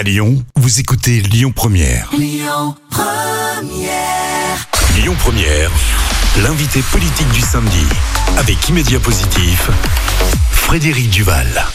À Lyon, vous écoutez Lyon Première. Lyon Première, l'invité politique du samedi avec Immédiat Positif, Frédéric Duval.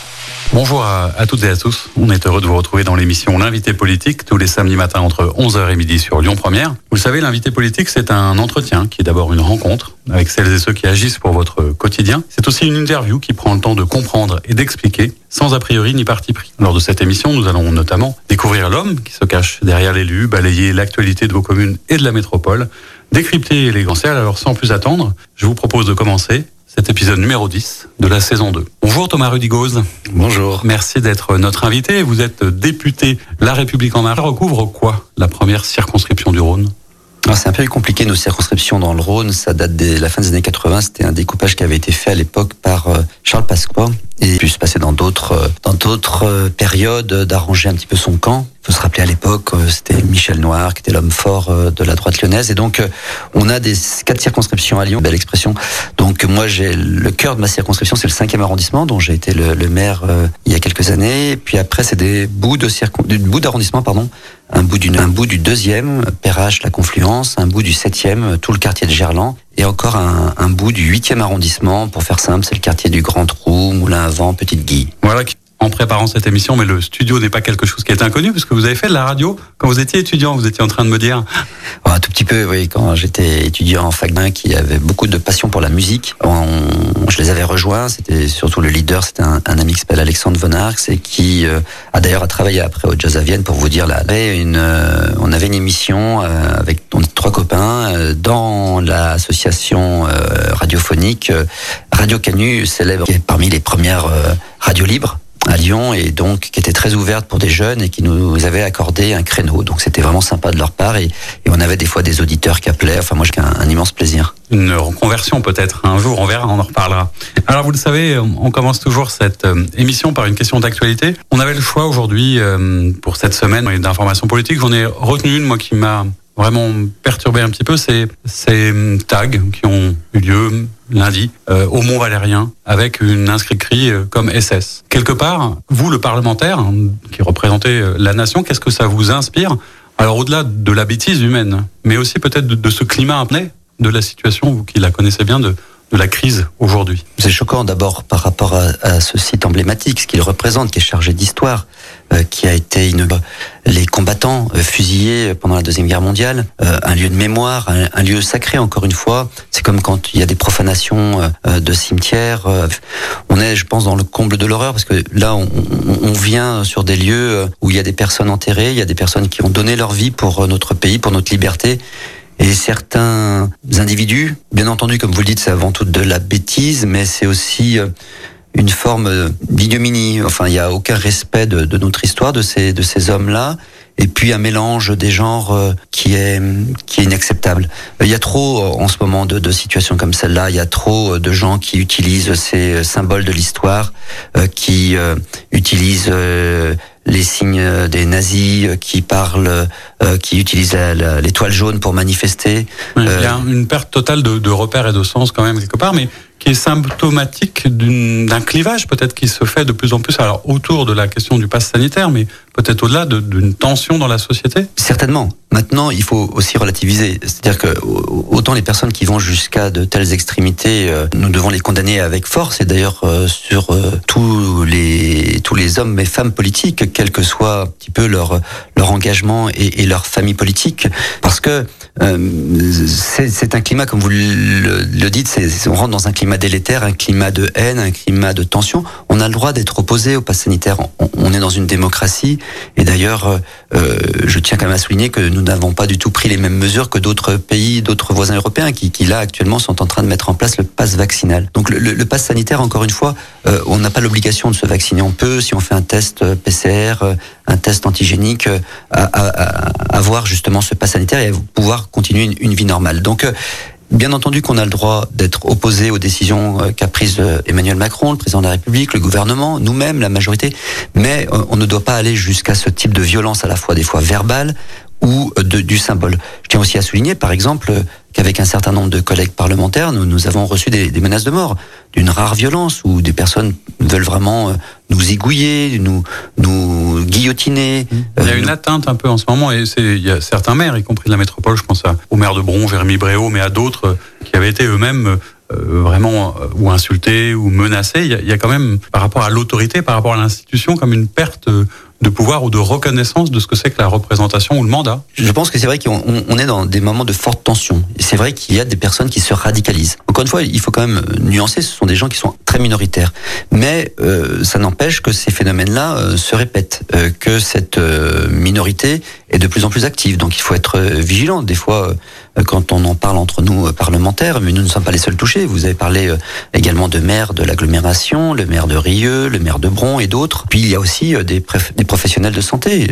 Bonjour à, toutes et à tous. On est heureux de vous retrouver dans l'émission L'invité politique tous les samedis matins entre 11h et midi sur Lyon Première. Vous le savez, l'invité politique, c'est un entretien qui est d'abord une rencontre avec celles et ceux qui agissent pour votre quotidien. C'est aussi une interview qui prend le temps de comprendre et d'expliquer sans a priori ni parti pris. Lors de cette émission, nous allons notamment découvrir l'homme qui se cache derrière l'élu, balayer l'actualité de vos communes et de la métropole, décrypter les cercles. Alors sans plus attendre, je vous propose de commencer cet épisode numéro 10 de la saison 2. Bonjour Thomas Rudigoz. Bonjour. Merci d'être notre invité. Vous êtes député La République en marche. Ça recouvre quoi la première circonscription du Rhône? Alors, C'est un peu compliqué nos circonscriptions dans le Rhône. Ça date de la fin des années 80. C'était un découpage qui avait été fait à l'époque par euh, Charles Pasqua et puis se passer dans d'autres euh, dans d'autres euh, périodes d'arranger un petit peu son camp. Il faut se rappeler à l'époque, euh, c'était Michel Noir qui était l'homme fort de la droite lyonnaise. Et donc, on a des quatre circonscriptions à Lyon, belle expression. Donc, moi, j'ai le cœur de ma circonscription, c'est le 5e arrondissement, dont j'ai été le, maire il y a quelques années. Puis après, c'est des bouts de circon... bout d'arrondissement, pardon. Un bout, du, un bout du deuxième, Perrache, la Confluence, un bout du septième, tout le quartier de Gerland, et encore un, bout du huitième arrondissement. Pour faire simple, c'est le quartier du Grand Trou, Moulin à Vent, Petite Guy. Voilà, en préparant cette émission, mais le studio n'est pas quelque chose qui est inconnu, parce que vous avez fait de la radio quand vous étiez étudiant, vous étiez en train de me dire. Un tout petit peu, oui, quand j'étais étudiant en fac qui avait beaucoup de passion pour la musique. Je les avais rejoints, c'était surtout le leader, c'était un, ami qui s'appelle Alexandre Von Arx et qui euh, a d'ailleurs travaillé après au Jazz à Vienne pour vous dire là. On avait une, euh, on avait une émission euh, avec on trois copains dans l'association radiophonique Radio Canu, célèbre, qui est parmi les premières radios libres à Lyon et donc qui était très ouverte pour des jeunes et qui nous avait accordé un créneau. Donc c'était vraiment sympa de leur part et, on avait des fois des auditeurs qui appelaient. Enfin moi j'ai un, immense plaisir. Une reconversion peut-être, un jour, on verra, on en reparlera. Alors vous le savez, on commence toujours cette euh, émission par une question d'actualité. On avait le choix aujourd'hui, euh, pour cette semaine d'information politique, j'en ai retenu une, moi, qui m'a vraiment perturbé un petit peu, c'est ces euh, tags qui ont eu lieu lundi euh, au Mont Valérien avec une inscription euh, comme SS. Quelque part, vous, le parlementaire, hein, qui représentez euh, la nation, qu'est-ce que ça vous inspire? Alors au-delà de la bêtise humaine, mais aussi peut-être de, de ce climat apné de la situation, vous qui la connaissez bien, de, de la crise aujourd'hui. C'est choquant d'abord par rapport à, à, ce site emblématique, ce qu'il représente, qui est chargé d'histoire, qui a été une, les combattants euh, fusillés pendant la deuxième guerre mondiale, euh, un lieu de mémoire, un, lieu sacré encore une fois. C'est comme quand il y a des profanations euh, de cimetières. euh, on est, je pense, dans le comble de l'horreur parce que là, on, on, vient sur des lieux où il y a des personnes enterrées, il y a des personnes qui ont donné leur vie pour notre pays, pour notre liberté. Et certains individus, bien entendu, comme vous le dites, c'est avant tout de la bêtise, mais c'est aussi euh, une forme d'ignominie. Enfin, il n'y a aucun respect de, de, notre histoire, de ces, de ces hommes-là. Et puis un mélange des genres euh, qui est qui est inacceptable. Il y a trop en ce moment de, de situations comme celle-là. Il y a trop de gens qui utilisent ces symboles de l'histoire, euh, qui euh, utilisent les signes des nazis, qui parlent, euh, qui utilisent l'étoile jaune pour manifester. Il y a une perte totale de, de repères et de sens quand même quelque part, mais qui est symptomatique d'un clivage peut-être qui se fait de plus en plus autour de la question du pass sanitaire, mais peut-être au-delà d'une tension dans la société Certainement. Maintenant, il faut aussi relativiser. C'est-à-dire que autant les personnes qui vont jusqu'à de telles extrémités, euh, nous devons les condamner avec force. Et d'ailleurs, euh, sur euh, tous les tous les hommes et femmes politiques, quel que soit un petit peu leur leur engagement et, et leur famille politique, parce que c'est un climat, comme vous le, le dites, on rentre dans un climat délétère, un climat de haine, un climat de tension. On a le droit d'être opposé au pass sanitaire. On, on, est dans une démocratie. Et d'ailleurs, euh, je tiens quand même à souligner que nous n'avons pas du tout pris les mêmes mesures que d'autres pays, d'autres voisins européens qui, qui, là, actuellement, sont en train de mettre en place le pass vaccinal. Donc le, le, le pass sanitaire, encore une fois, euh, on n'a pas l'obligation de se vacciner. On peut, si on fait un test PCR, un test antigénique, à, avoir justement ce pass sanitaire et pouvoir continuer une, une vie normale. Donc euh, Bien entendu qu'on a le droit d'être opposé aux décisions qu'a prises Emmanuel Macron, le président de la République, le gouvernement, nous-mêmes, la majorité, mais on ne doit pas aller jusqu'à ce type de violence à la fois des fois verbale ou de, du symbole. Je tiens aussi à souligner, par exemple, qu'avec un certain nombre de collègues parlementaires, nous, nous avons reçu des, des menaces de mort, d'une rare violence, où des personnes veulent vraiment nous égouiller, nous, nous guillotiner. Il y a une atteinte un peu en ce moment, et il y a certains maires, y compris de la métropole, je pense à, au maire de Bron, Jérémy Bréau, mais à d'autres qui avaient été eux-mêmes euh, vraiment euh, ou insulté ou menacé, il y, a, il y, a, quand même par rapport à l'autorité, par rapport à l'institution, comme une perte de pouvoir ou de reconnaissance de ce que c'est que la représentation ou le mandat Je pense que c'est vrai qu'on on est dans des moments de forte tension. C'est vrai qu'il y a des personnes qui se radicalisent. Encore une fois, il faut quand même nuancer, ce sont des gens qui sont très minoritaires. Mais euh, ça n'empêche que ces phénomènes-là euh, se répètent, euh, que cette euh, minorité est de plus en plus active. Donc il faut être vigilant. Des fois, quand on en parle entre nous parlementaires, mais nous ne sommes pas les seuls touchés. Vous avez parlé également de maires de l'agglomération, le maire de Rieux, le maire de Bron et d'autres. Puis il y a aussi des, des professionnels de santé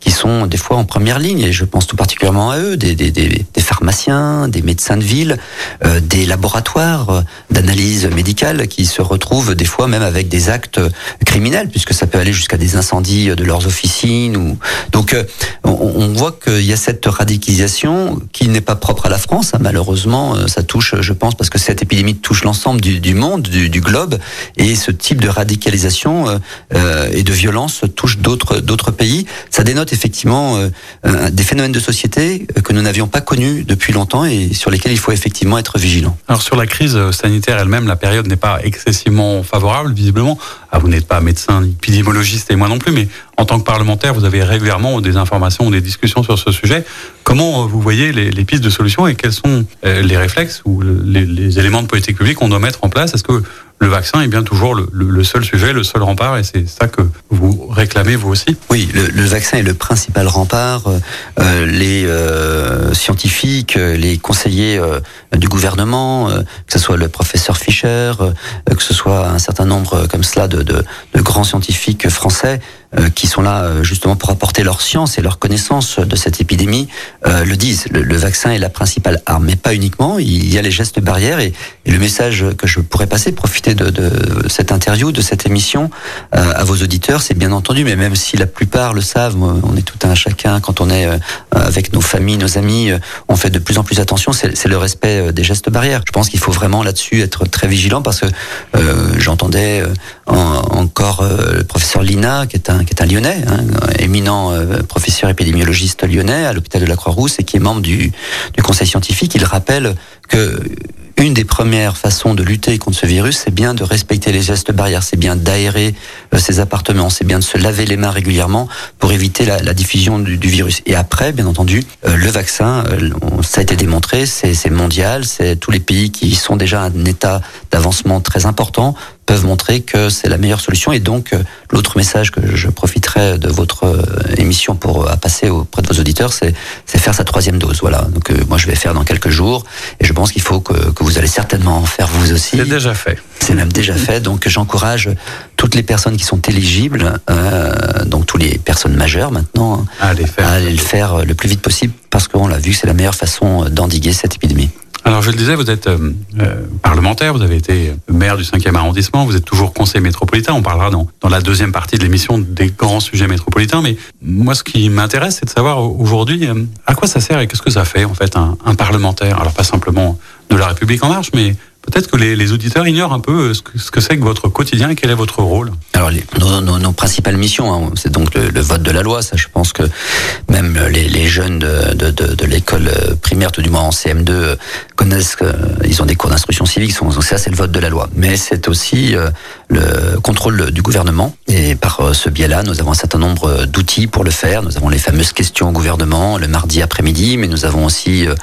qui sont des fois en première ligne, et je pense tout particulièrement à eux, des, pharmaciens, des médecins de ville, euh, des laboratoires d'analyse médicale qui se retrouvent des fois même avec des actes criminels, puisque ça peut aller jusqu'à des incendies de leurs officines. Ou... Donc euh, on, on voit qu'il y a cette radicalisation qui n'est pas propre à la France. Hein, malheureusement, ça touche, je pense, parce que cette épidémie touche l'ensemble du, monde, du, globe, et ce type de radicalisation euh, et de violence touche d'autres d'autres pays. Ça dénote effectivement euh, des phénomènes de société que nous n'avions pas connus depuis longtemps et sur lesquels il faut effectivement être vigilant. Alors sur la crise sanitaire elle-même, la période n'est pas excessivement favorable, visiblement. Ah, vous n'êtes pas médecin, épidémiologiste et moi non plus, mais en tant que parlementaire, vous avez régulièrement des informations ou des discussions sur ce sujet. Comment vous voyez les, pistes de solutions et quels sont les réflexes ou les, les éléments de politique publique qu'on doit mettre en place? Est-ce que le vaccin est bien toujours le, seul sujet, le seul rempart, et c'est ça que vous réclamez vous aussi? Oui, le, vaccin est le principal rempart. Euh, les euh, scientifiques, les conseillers euh, du gouvernement, euh, que ce soit le professeur Fischer, euh, que ce soit un certain nombre comme cela de, grands scientifiques français, euh, qui sont là justement pour apporter leur science et leur connaissance de cette épidémie, le disent. Le, le, vaccin est la principale arme, mais pas uniquement. Il y a les gestes barrières et, et le message que je pourrais passer, profiter de, de, cette interview, de cette émission euh, à vos auditeurs, c'est bien entendu, mais même si la plupart le savent, on est tout un chacun, quand on est euh, avec nos familles, nos amis, euh, on fait de plus en plus attention, c'est le respect des gestes barrières. Je pense qu'il faut vraiment là-dessus être très vigilant parce que euh, j'entendais en, encore le professeur Lina, qui est un, qui est un lyonnais, hein, éminent professeur épidémiologiste lyonnais à l'hôpital de la Croix-Rousse et qui est membre du, conseil scientifique. Il rappelle que une des premières façons de lutter contre ce virus, c'est bien de respecter les gestes barrières, c'est bien d'aérer euh, ses appartements, c'est bien de se laver les mains régulièrement pour éviter la, diffusion du, virus. Et après, bien entendu, euh, le vaccin, euh, ça a été démontré, c'est mondial, c'est tous les pays qui sont déjà à un état d'avancement très important peuvent montrer que c'est la meilleure solution. Et donc, l'autre message que je profiterai de votre émission pour à passer auprès de vos auditeurs, c'est faire sa troisième dose. Voilà. Donc, moi, je vais faire dans quelques jours, et je pense qu'il faut que, que vous allez certainement en faire vous aussi. C'est déjà fait. C'est même déjà fait. Donc j'encourage toutes les personnes qui sont éligibles, euh, donc toutes les personnes majeures maintenant, à aller, faire. à aller le faire le plus vite possible parce qu'on l'a vu, c'est la meilleure façon d'endiguer cette épidémie. Alors je le disais, vous êtes euh, parlementaire, vous avez été maire du 5e arrondissement, vous êtes toujours conseiller métropolitain, on parlera dans, dans la deuxième partie de l'émission des grands sujets métropolitains, mais moi ce qui m'intéresse c'est de savoir aujourd'hui à quoi ça sert et qu'est-ce que ça fait en fait un parlementaire, alors pas simplement de la République en marche, mais peut-être que les, auditeurs ignorent un peu ce que, ce que c'est que votre quotidien et quel est votre rôle. Alors, nos, principales missions, hein, c'est donc le, vote de la loi. Ça, je pense que même les, jeunes de, l'école primaire, tout du moins en CM2, connaissent qu'ils ont des cours d'instruction civique. Donc ça, c'est le vote de la loi. Mais c'est aussi euh, le contrôle du gouvernement. Et par euh, ce biais-là, nous avons un certain nombre d'outils pour le faire. Nous avons les fameuses questions au gouvernement le mardi après-midi, mais nous avons aussi euh,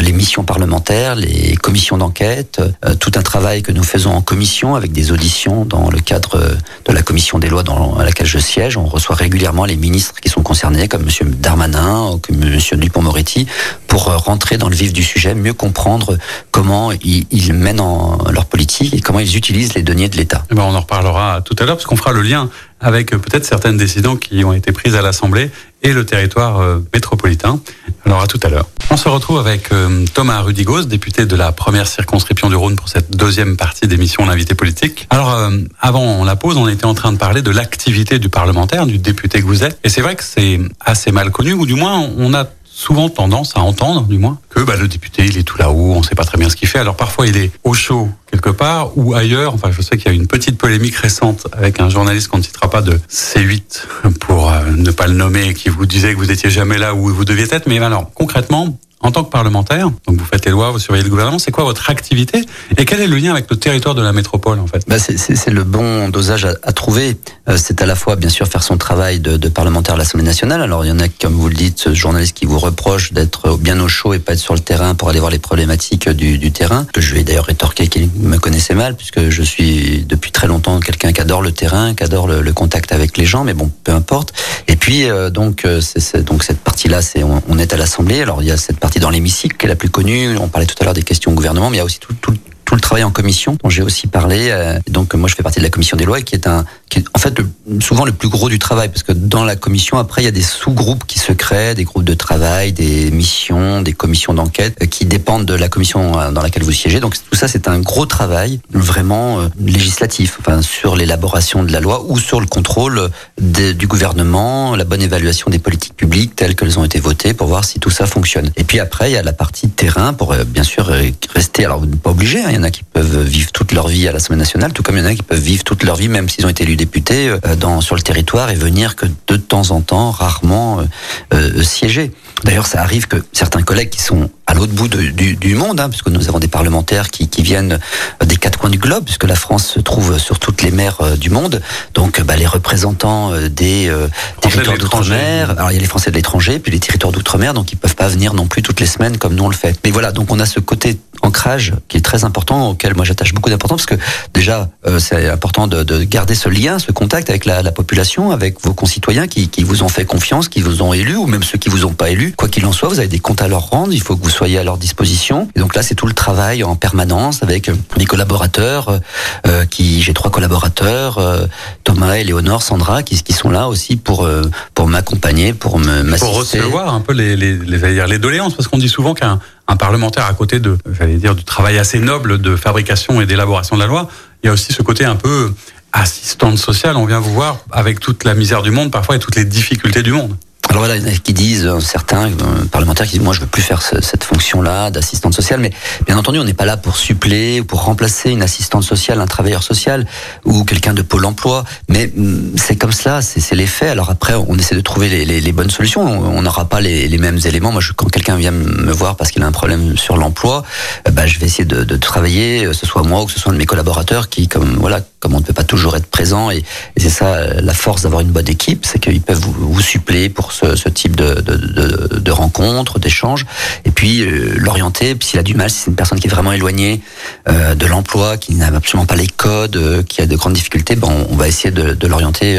les missions parlementaires, les commissions d'enquête, euh, tout un travail que nous faisons en commission avec des auditions dans le cadre de la commission des lois dans laquelle je siège. On reçoit régulièrement les ministres qui sont concernés, comme M. Darmanin ou comme M. Dupont-Moretti, pour rentrer dans le vif du sujet, mieux comprendre comment ils, mènent en leur politique et comment ils utilisent les deniers de l'État. Eh ben on en reparlera tout à l'heure, parce qu'on fera le lien avec peut-être certaines décisions qui ont été prises à l'Assemblée et le territoire métropolitain. Alors à tout à l'heure. On se retrouve avec euh, Thomas Rudigos, député de la première circonscription du Rhône pour cette deuxième partie d'émission L'invité politique. Alors, euh, avant la pause, on était en train de parler de l'activité du parlementaire, du député que vous êtes. Et c'est vrai que c'est assez mal connu, ou du moins, on a souvent tendance à entendre, du moins, que bah, le député, il est tout là-haut, on ne sait pas très bien ce qu'il fait. Alors parfois, il est au chaud quelque part ou ailleurs. Enfin, je sais qu'il y a une petite polémique récente avec un journaliste qu'on ne citera pas de C8 pour euh, ne pas le nommer, qui vous disait que vous étiez jamais là où vous deviez être. Mais alors, concrètement, en tant que parlementaire, donc vous faites les lois, vous surveillez le gouvernement, c'est quoi votre activité et quel est le lien avec le territoire de la métropole en fait? Bah C'est le bon dosage à, trouver. Euh, c'est à la fois bien sûr faire son travail de, parlementaire à l'Assemblée nationale. Alors il y en a, comme vous le dites, ce journaliste qui vous reproche d'être bien au chaud et pas être sur le terrain pour aller voir les problématiques du, terrain. Je vais d'ailleurs rétorquer qu'il me connaissait mal puisque je suis depuis très longtemps quelqu'un qui adore le terrain, qui adore le, contact avec les gens. Mais bon, peu importe. Et puis euh, donc euh, donc cette partie-là, c'est on, on, est à l'Assemblée. Alors il y a cette partie dans l'hémicycle qui est la plus connue. On parlait tout à l'heure des questions au gouvernement, mais il y a aussi tout, tout, le travail en commission dont j'ai aussi parlé. Euh, donc moi je fais partie de la commission des lois qui est un qui en fait souvent le plus gros du travail parce que dans la commission après il y a des sous-groupes qui se créent, des groupes de travail, des missions, des commissions d'enquête euh, qui dépendent de la commission euh, dans laquelle vous siégez. Donc tout ça c'est un gros travail vraiment euh, législatif, enfin sur l'élaboration de la loi ou sur le contrôle du gouvernement, la bonne évaluation des politiques publiques telles qu'elles ont été votées pour voir si tout ça fonctionne. Et puis après il y a la partie terrain pour bien sûr rester alors pas obligé hein, il y en a qui peuvent vivre toute leur vie à l'Assemblée nationale, tout comme il y en a qui peuvent vivre toute leur vie, même s'ils ont été élus députés, euh, dans, sur le territoire et venir que de temps en temps, rarement, euh, euh, siéger. D'ailleurs, ça arrive que certains collègues qui sont à l'autre bout de, du, du, monde, hein, puisque nous avons des parlementaires qui, qui, viennent des quatre coins du globe, puisque la France se trouve sur toutes les mers euh, du monde. Donc, bah, les représentants des euh, territoires d'outre-mer, alors il y a les Français de l'étranger, puis les territoires d'outre-mer, donc ils peuvent pas venir non plus toutes les semaines comme nous on le fait. Mais voilà, donc on a ce côté ancrage qui est très important, auquel moi j'attache beaucoup d'importance, parce que déjà euh, c'est important de, de, garder ce lien, ce contact avec la, la population, avec vos concitoyens qui, qui, vous ont fait confiance, qui vous ont élu, ou même ceux qui vous ont pas élu. Quoi qu'il en soit, vous avez des comptes à leur rendre. Il faut que vous soyez à leur disposition. Et donc là, c'est tout le travail en permanence avec les collaborateurs. Euh, qui j'ai trois collaborateurs, euh, Thomas, Léonore, Sandra, qui, qui sont là aussi pour euh, pour m'accompagner, pour me. Pour recevoir un peu les les, les, les doléances, parce qu'on dit souvent qu'un un parlementaire à côté de, j'allais dire, du travail assez noble de fabrication et d'élaboration de la loi, il y a aussi ce côté un peu assistante sociale. On vient vous voir avec toute la misère du monde parfois et toutes les difficultés du monde. Alors voilà, qui disent, certains euh, parlementaires qui disent, moi je veux plus faire ce, cette fonction-là d'assistante sociale, mais bien entendu, on n'est pas là pour suppléer ou pour remplacer une assistante sociale, un travailleur social ou quelqu'un de Pôle emploi, mais mm, c'est comme cela, c'est les faits. Alors après, on essaie de trouver les, bonnes solutions, on n'aura pas les, mêmes éléments. Moi, quand quelqu'un vient me voir parce qu'il a un problème sur l'emploi, bah, je vais essayer de, travailler, que ce soit moi ou que ce soit un de mes collaborateurs qui, comme voilà, comme on ne peut pas toujours être présent, et, et c'est ça la force d'avoir une bonne équipe, c'est qu'ils peuvent vous, vous suppléer pour ce, type de, de, de, rencontres, d'échanges, et puis euh, l'orienter, s'il a du mal, si c'est une personne qui est vraiment éloignée euh, de l'emploi, qui n'a absolument pas les codes, euh, qui a de grandes difficultés, ben on, va essayer de, l'orienter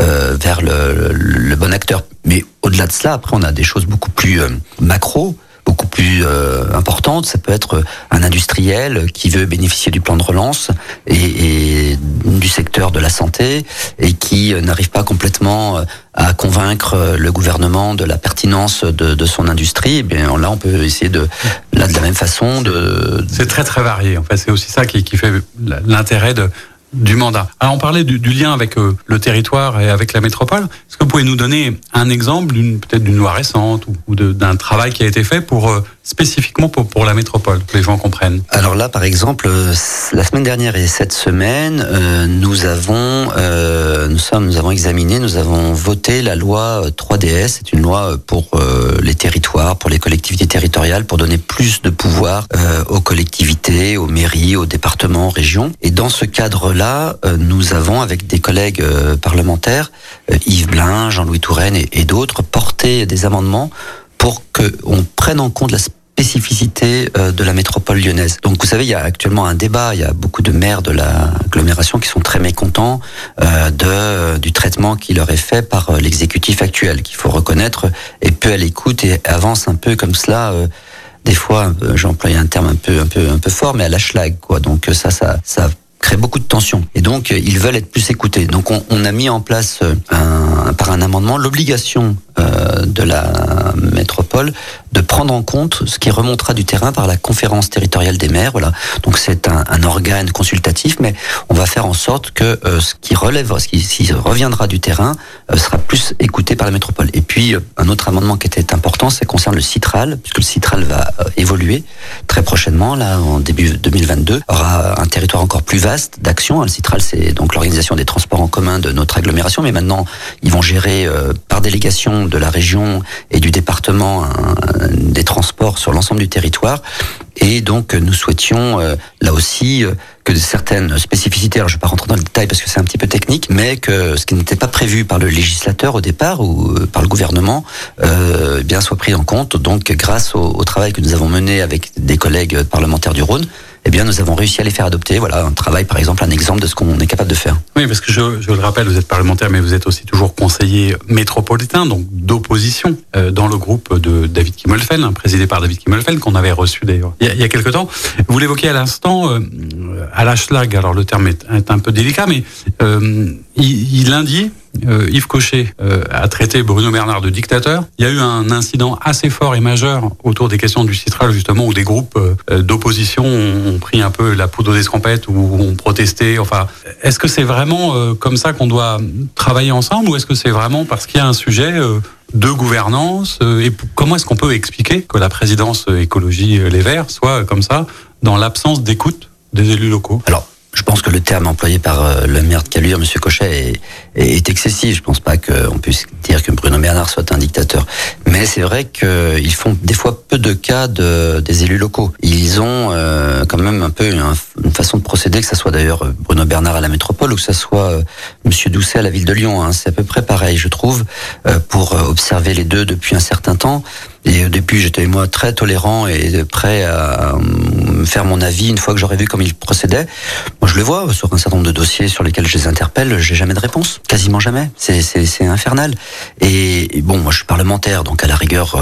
euh, vers le, le, bon acteur. Mais au-delà de cela, après, on a des choses beaucoup plus macro beaucoup plus euh, importante. Ça peut être un industriel qui veut bénéficier du plan de relance et, du secteur de la santé et qui n'arrive pas complètement à convaincre le gouvernement de la pertinence de, son industrie. Et bien là, on peut essayer de, là, de la même façon, de. C'est très très varié. En c'est aussi ça qui fait l'intérêt de du mandat. Alors on parlait du, lien avec euh, le territoire et avec la métropole. Est-ce que vous pouvez nous donner un exemple d'une peut-être d'une loi récente ou, ou d'un travail qui a été fait pour euh, spécifiquement pour, pour la métropole, que les gens comprennent Alors là, par exemple, euh, la semaine dernière et cette semaine, euh, nous avons euh, nous sommes nous avons examiné, nous avons voté la loi 3DS. C'est une loi pour les territoires, pour les collectivités territoriales, pour donner plus de pouvoir aux collectivités, aux mairies, aux départements, aux régions. Et dans ce cadre-là, nous avons avec des collègues parlementaires, Yves Blin, Jean-Louis Touraine et, d'autres, porté des amendements pour qu'on prenne en compte la spécificité euh, de la métropole lyonnaise. Donc vous savez, il y a actuellement un débat, il y a beaucoup de maires de l'agglomération qui sont très mécontents euh, de, du traitement qui leur est fait par euh, l'exécutif actuel, qu'il faut reconnaître, est peu à l'écoute et avance un peu comme cela. Euh, des fois, j'emploie un terme un peu, un peu, un peu fort, mais à la schlag, quoi. Donc ça, ça, ça crée beaucoup de tensions. Et donc, ils veulent être plus écoutés. Donc, on, a mis en place un, par un amendement l'obligation euh, de la métropole de prendre en compte ce qui remontera du terrain par la conférence territoriale des maires. Voilà. Donc c'est un, organe consultatif, mais on va faire en sorte que euh, ce qui relève, ce qui, reviendra du terrain, euh, sera plus écouté par la métropole. Et puis euh, un autre amendement qui était important, c'est concerne le Citral, puisque le Citral va évoluer très prochainement, là en début 2022, aura un territoire encore plus vaste d'action. Le Citral, c'est donc l'organisation des transports en commun de notre agglomération, mais maintenant ils vont gérer par délégation de la région et du département des transports sur l'ensemble du territoire. Et donc nous souhaitions là aussi que certaines spécificités, alors je ne vais pas rentrer dans le détail parce que c'est un petit peu technique, mais que ce qui n'était pas prévu par le législateur au départ ou euh, par le gouvernement, euh, bien soit pris en compte. Donc grâce au, travail que nous avons mené avec des collègues parlementaires du Rhône, eh bien, nous avons réussi à les faire adopter. Voilà, un travail, par exemple, un exemple de ce qu'on est capable de faire. Oui, parce que je, le rappelle, vous êtes parlementaire, mais vous êtes aussi toujours conseiller métropolitain, donc d'opposition, euh, dans le groupe de David Kimmelfen, hein, présidé par David Kimmelfen, qu'on avait reçu d'ailleurs il, y a quelques temps. Vous l'évoquez à l'instant, euh, à la schlag, alors le terme est, un peu délicat, mais euh, il, il euh, Yves Cochet euh, a traité Bruno Bernard de dictateur. Il y a eu un incident assez fort et majeur autour des questions du citral, justement, où des groupes euh, d'opposition ont pris un peu la poudre d'escampette ou ont protesté. Enfin, est-ce que c'est vraiment comme ça qu'on doit travailler ensemble ou est-ce que c'est vraiment parce qu'il y a un sujet de gouvernance et comment est-ce qu'on peut expliquer que la présidence écologie Les Verts soit comme ça dans l'absence d'écoute des élus locaux? Alors, je pense que le terme employé par euh, le maire de Caluire, M. Cochet, est, excessif. Je pense pas qu'on puisse dire que Bruno Bernard soit un dictateur. Mais c'est vrai qu'ils font des fois peu de cas de, des élus locaux. Ils ont euh, quand même un peu une, façon de procéder, que ce soit d'ailleurs Bruno Bernard à la métropole ou que ce soit euh, M. Doucet à la ville de Lyon. Hein. C'est à peu près pareil, je trouve, euh, pour observer les deux depuis un certain temps. Et début, j'étais moi très tolérant et prêt à faire mon avis une fois que j'aurais vu comment ils procédaient. Moi, je le vois sur un certain nombre de dossiers sur lesquels je les interpelle, j'ai jamais de réponse, quasiment jamais. C'est infernal. Et, bon, moi, je suis parlementaire, donc à la rigueur,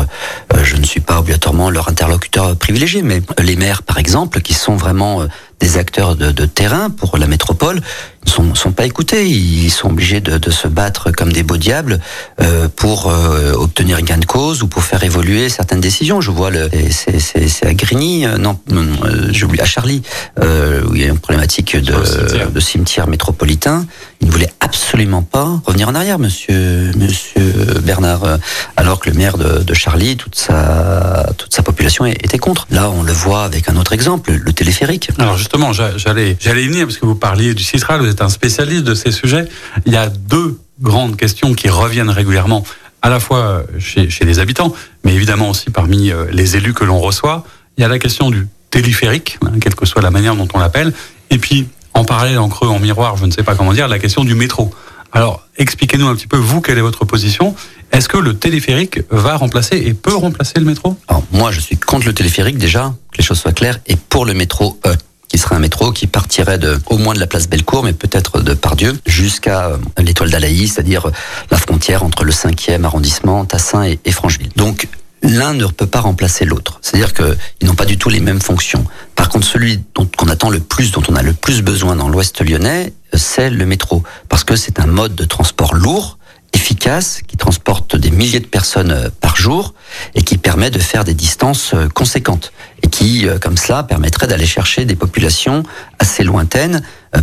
euh, je ne suis pas obligatoirement leur interlocuteur privilégié, mais les maires, par exemple, qui sont vraiment euh, des acteurs de, de, terrain pour la métropole ne sont, sont pas écoutés. Ils sont obligés de, de se battre comme des beaux diables euh, pour euh, obtenir gain de cause ou pour faire évoluer certaines décisions. Je vois le, c'est à Grigny, euh, non, non euh, j'oublie à Charlie, euh, où il y a une problématique de cimetière. de cimetière métropolitain. Il ne voulait absolument pas revenir en arrière, Monsieur Monsieur Bernard, euh, alors que le maire de, de Charlie, toute sa toute sa population était contre. Là, on le voit avec un autre exemple, le téléphérique. Alors justement, j'allais y venir parce que vous parliez du Citral, vous êtes un spécialiste de ces sujets. Il y a deux grandes questions qui reviennent régulièrement, à la fois chez, chez les habitants, mais évidemment aussi parmi euh, les élus que l'on reçoit. Il y a la question du téléphérique, hein, quelle que soit la manière dont on l'appelle, et puis en parallèle, en creux, en miroir, je ne sais pas comment dire, la question du métro. Alors, expliquez-nous un petit peu, vous, quelle est votre position Est-ce que le téléphérique va remplacer et peut remplacer le métro? Alors, moi, je suis contre le téléphérique, déjà, que les choses soient claires, et pour le métro, euh, qui serait un métro qui partirait de, au moins de la place Bellecour, mais peut-être de Pardieu, jusqu'à euh, l'étoile d'Alaï, c'est-à-dire la frontière entre le 5e arrondissement, Tassin et, et Francheville. Donc, l'un ne peut pas remplacer l'autre. C'est-à-dire qu'ils n'ont pas du tout les mêmes fonctions. Par contre, celui dont on attend le plus, dont on a le plus besoin dans l'Ouest lyonnais, c'est le métro. Parce que c'est un mode de transport lourd, efficace, qui transporte des milliers de personnes par jour et qui permet de faire des distances conséquentes. Et qui, comme cela, permettrait d'aller chercher des populations assez lointaines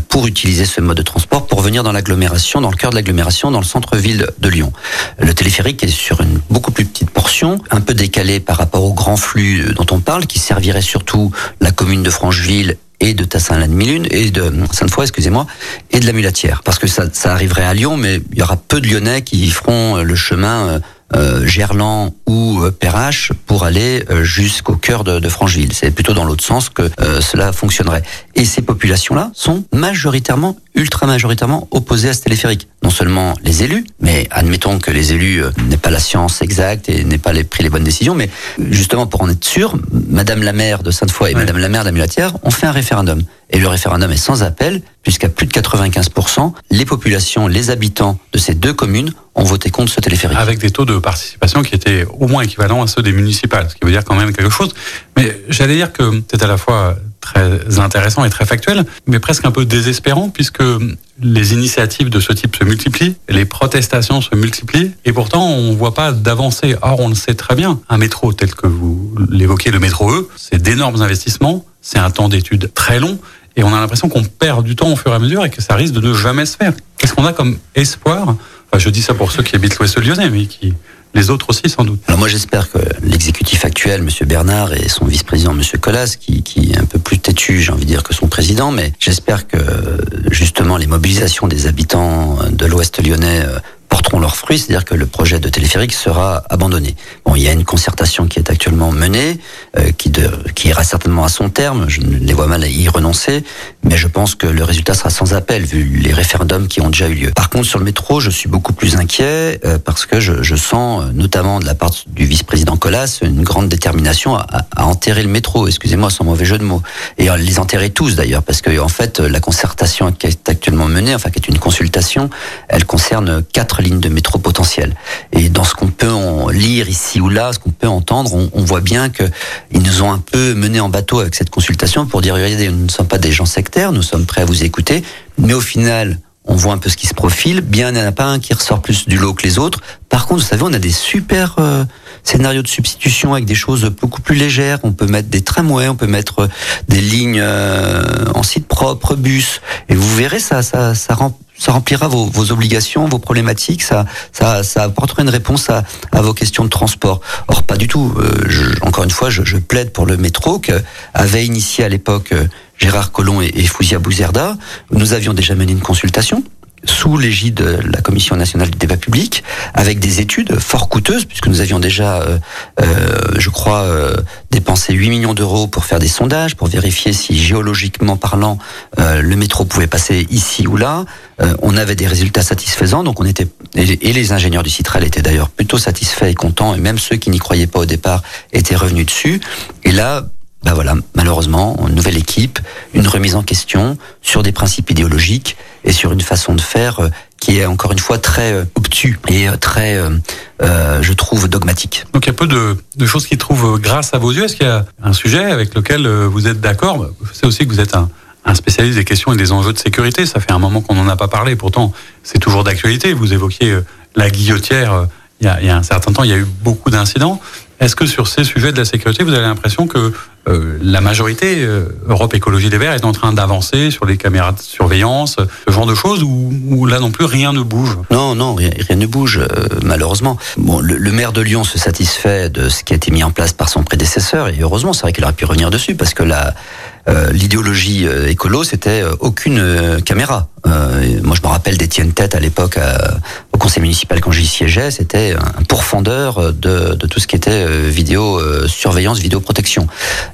pour utiliser ce mode de transport pour venir dans l'agglomération, dans le cœur de l'agglomération, dans le centre-ville de Lyon. Le téléphérique est sur une beaucoup plus petite portion, un peu décalée par rapport au grand flux dont on parle, qui servirait surtout la commune de Francheville et de Tassin-la-Demi-Lune et de Sainte-Foy, excusez-moi, et de la Mulatière. Parce que ça, arriverait à Lyon, mais il y aura peu de Lyonnais qui feront le chemin euh, Gerland ou euh, Perrache pour aller euh, jusqu'au cœur de, de Francheville. C'est plutôt dans l'autre sens que euh, cela fonctionnerait. Et ces populations-là sont majoritairement, ultra majoritairement opposées à ce téléphérique. Non seulement les élus, mais admettons que les élus n'aient pas la science exacte et n'aient pas les, pris les bonnes décisions, mais justement pour en être sûr, Madame la maire de Sainte-Foy et ouais. Madame la maire de la Mulatière ont fait un référendum. Et le référendum est sans appel, puisqu'à plus de 95%, les populations, les habitants de ces deux communes ont voté contre ce téléphérique. Avec des taux de participation qui étaient au moins équivalents à ceux des municipales, ce qui veut dire quand même quelque chose. Mais j'allais dire que c'est à la fois très intéressant et très factuel, mais presque un peu désespérant, puisque les initiatives de ce type se multiplient, les protestations se multiplient, et pourtant on ne voit pas d'avancée. Or, on le sait très bien, un métro tel que vous l'évoquez, le métro E, c'est d'énormes investissements, c'est un temps d'étude très long, et on a l'impression qu'on perd du temps au fur et à mesure et que ça risque de ne jamais se faire. Qu'est-ce qu'on a comme espoir? Enfin, Je dis ça pour ceux qui habitent l'Ouest lyonnais, mais les autres aussi sans doute. Alors moi j'espère que l'exécutif actuel, M. Bernard, et son vice-président, M. Collas, qui, qui est un peu plus têtu, j'ai envie de dire, que son président, mais j'espère que justement les mobilisations des habitants de l'Ouest lyonnais euh, porteront leurs fruits, c'est-à-dire que le projet de téléphérique sera abandonné. Bon, il y a une concertation qui est actuellement menée, euh, qui, ira certainement à son terme. Je ne les vois mal à y renoncer, mais je pense que le résultat sera sans appel vu les référendums qui ont déjà eu lieu. Par contre, sur le métro, je suis beaucoup plus inquiet euh, parce que je, sens, notamment de la part du vice-président Colas, une grande détermination à, à enterrer le métro. Excusez-moi, sans mauvais jeu de mots, et à les enterrer tous d'ailleurs, parce que en fait, la concertation qui est actuellement menée, enfin qui est une consultation, elle concerne quatre lignes de métro potentielles. Et dans ce qu'on peut en lire ici ou là, ce qu'on peut entendre, on, voit bien que ils nous ont un peu mené en bateau avec cette consultation pour dire regardez, nous ne sommes pas des gens sectaires, nous sommes prêts à vous écouter, mais au final, on voit un peu ce qui se profile. Bien, il n'y en a pas un qui ressort plus du lot que les autres. Par contre, vous savez, on a des super euh, scénarios de substitution avec des choses beaucoup plus légères. On peut mettre des tramways, on peut mettre euh, des lignes euh, en site propre, bus. Et vous verrez, ça, ça, ça, ça remplira vos, vos, obligations, vos problématiques, ça, ça, ça apportera une réponse à, à, vos questions de transport. Or, pas du tout. Euh, je, encore une fois, je, je, plaide pour le métro que avait initié à l'époque Gérard Collomb et, et Fouzia Bouzerda. Nous avions déjà mené une consultation sous l'égide de la Commission nationale du débat public, avec des études fort coûteuses, puisque nous avions déjà, euh, euh, je crois, euh, dépensé 8 millions d'euros pour faire des sondages, pour vérifier si géologiquement parlant, euh, le métro pouvait passer ici ou là. Euh, on avait des résultats satisfaisants, donc on était et les ingénieurs du Citral étaient d'ailleurs plutôt satisfaits et contents, et même ceux qui n'y croyaient pas au départ étaient revenus dessus. Et là, ben voilà, malheureusement, une nouvelle équipe, une remise en question sur des principes idéologiques et sur une façon de faire euh, qui est encore une fois très euh, obtus et euh, très, euh, je trouve, dogmatique. Donc il y a peu de, choses qui trouvent grâce à vos yeux. Est-ce qu'il y a un sujet avec lequel vous êtes d'accord? Je sais aussi que vous êtes un, spécialiste des questions et des enjeux de sécurité. Ça fait un moment qu'on n'en a pas parlé. Pourtant, c'est toujours d'actualité. Vous évoquiez la guillotière. Il y a un certain temps, il y a eu beaucoup d'incidents. Est-ce que sur ces sujets de la sécurité, vous avez l'impression que euh, la majorité, euh, Europe Écologie des Verts, est en train d'avancer sur les caméras de surveillance, ce genre de choses, ou là non plus rien ne bouge Non, non, rien, ne bouge, euh, malheureusement. Bon, le, le, maire de Lyon se satisfait de ce qui a été mis en place par son prédécesseur, et heureusement, c'est vrai qu'il aurait pu revenir dessus, parce que la, l'idéologie écolo, c'était aucune caméra. moi, je me rappelle d'Étienne Tête à l'époque au conseil municipal quand j'y siégeais, c'était un pourfendeur de, de, tout ce qui était vidéo surveillance, vidéo protection.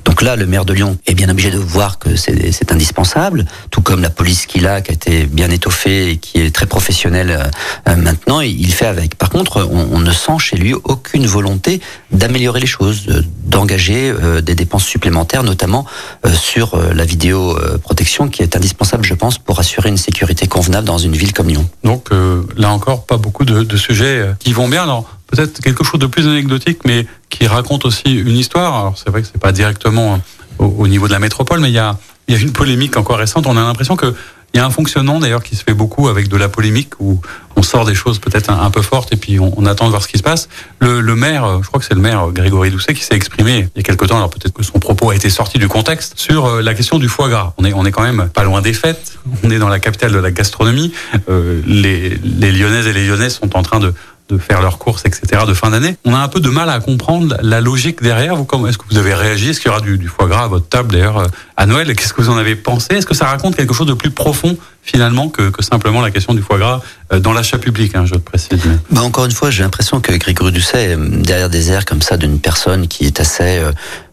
Donc là, le maire de Lyon est bien obligé de voir que c'est indispensable, tout comme la police qu'il a, qui a été bien étoffée et qui est très professionnelle euh, maintenant, il fait avec. Par contre, on, ne sent chez lui aucune volonté d'améliorer les choses, d'engager euh, des dépenses supplémentaires, notamment euh, sur la vidéo protection, qui est indispensable, je pense, pour assurer une sécurité convenable dans une ville comme Lyon. Donc là encore, pas beaucoup de, de sujets qui vont bien. Alors, peut-être quelque chose de plus anecdotique, mais qui raconte aussi une histoire. Alors c'est vrai que c'est pas directement au, au, niveau de la métropole, mais il y a, y a une polémique encore récente. On a l'impression que il y a un fonctionnement d'ailleurs qui se fait beaucoup avec de la polémique où on sort des choses peut-être un, peu fortes et puis on, attend de voir ce qui se passe. Le, le maire, je crois que c'est le maire Grégory Doucet qui s'est exprimé il y a quelque temps. Alors peut-être que son propos a été sorti du contexte sur euh, la question du foie gras. On est on est quand même pas loin des fêtes. On est dans la capitale de la gastronomie. Euh, les, les Lyonnaises et les Lyonnais sont en train de de faire leurs courses, etc. de fin d'année. On a un peu de mal à comprendre la logique derrière. Vous, est-ce que vous avez réagi? Est-ce qu'il y aura du, du, foie gras à votre table d'ailleurs à Noël? Qu'est-ce que vous en avez pensé? Est-ce que ça raconte quelque chose de plus profond finalement que, que simplement la question du foie gras dans l'achat public, hein, je précise. Bah encore une fois, j'ai l'impression que Grégory Doucet, derrière des airs comme ça d'une personne qui est assez,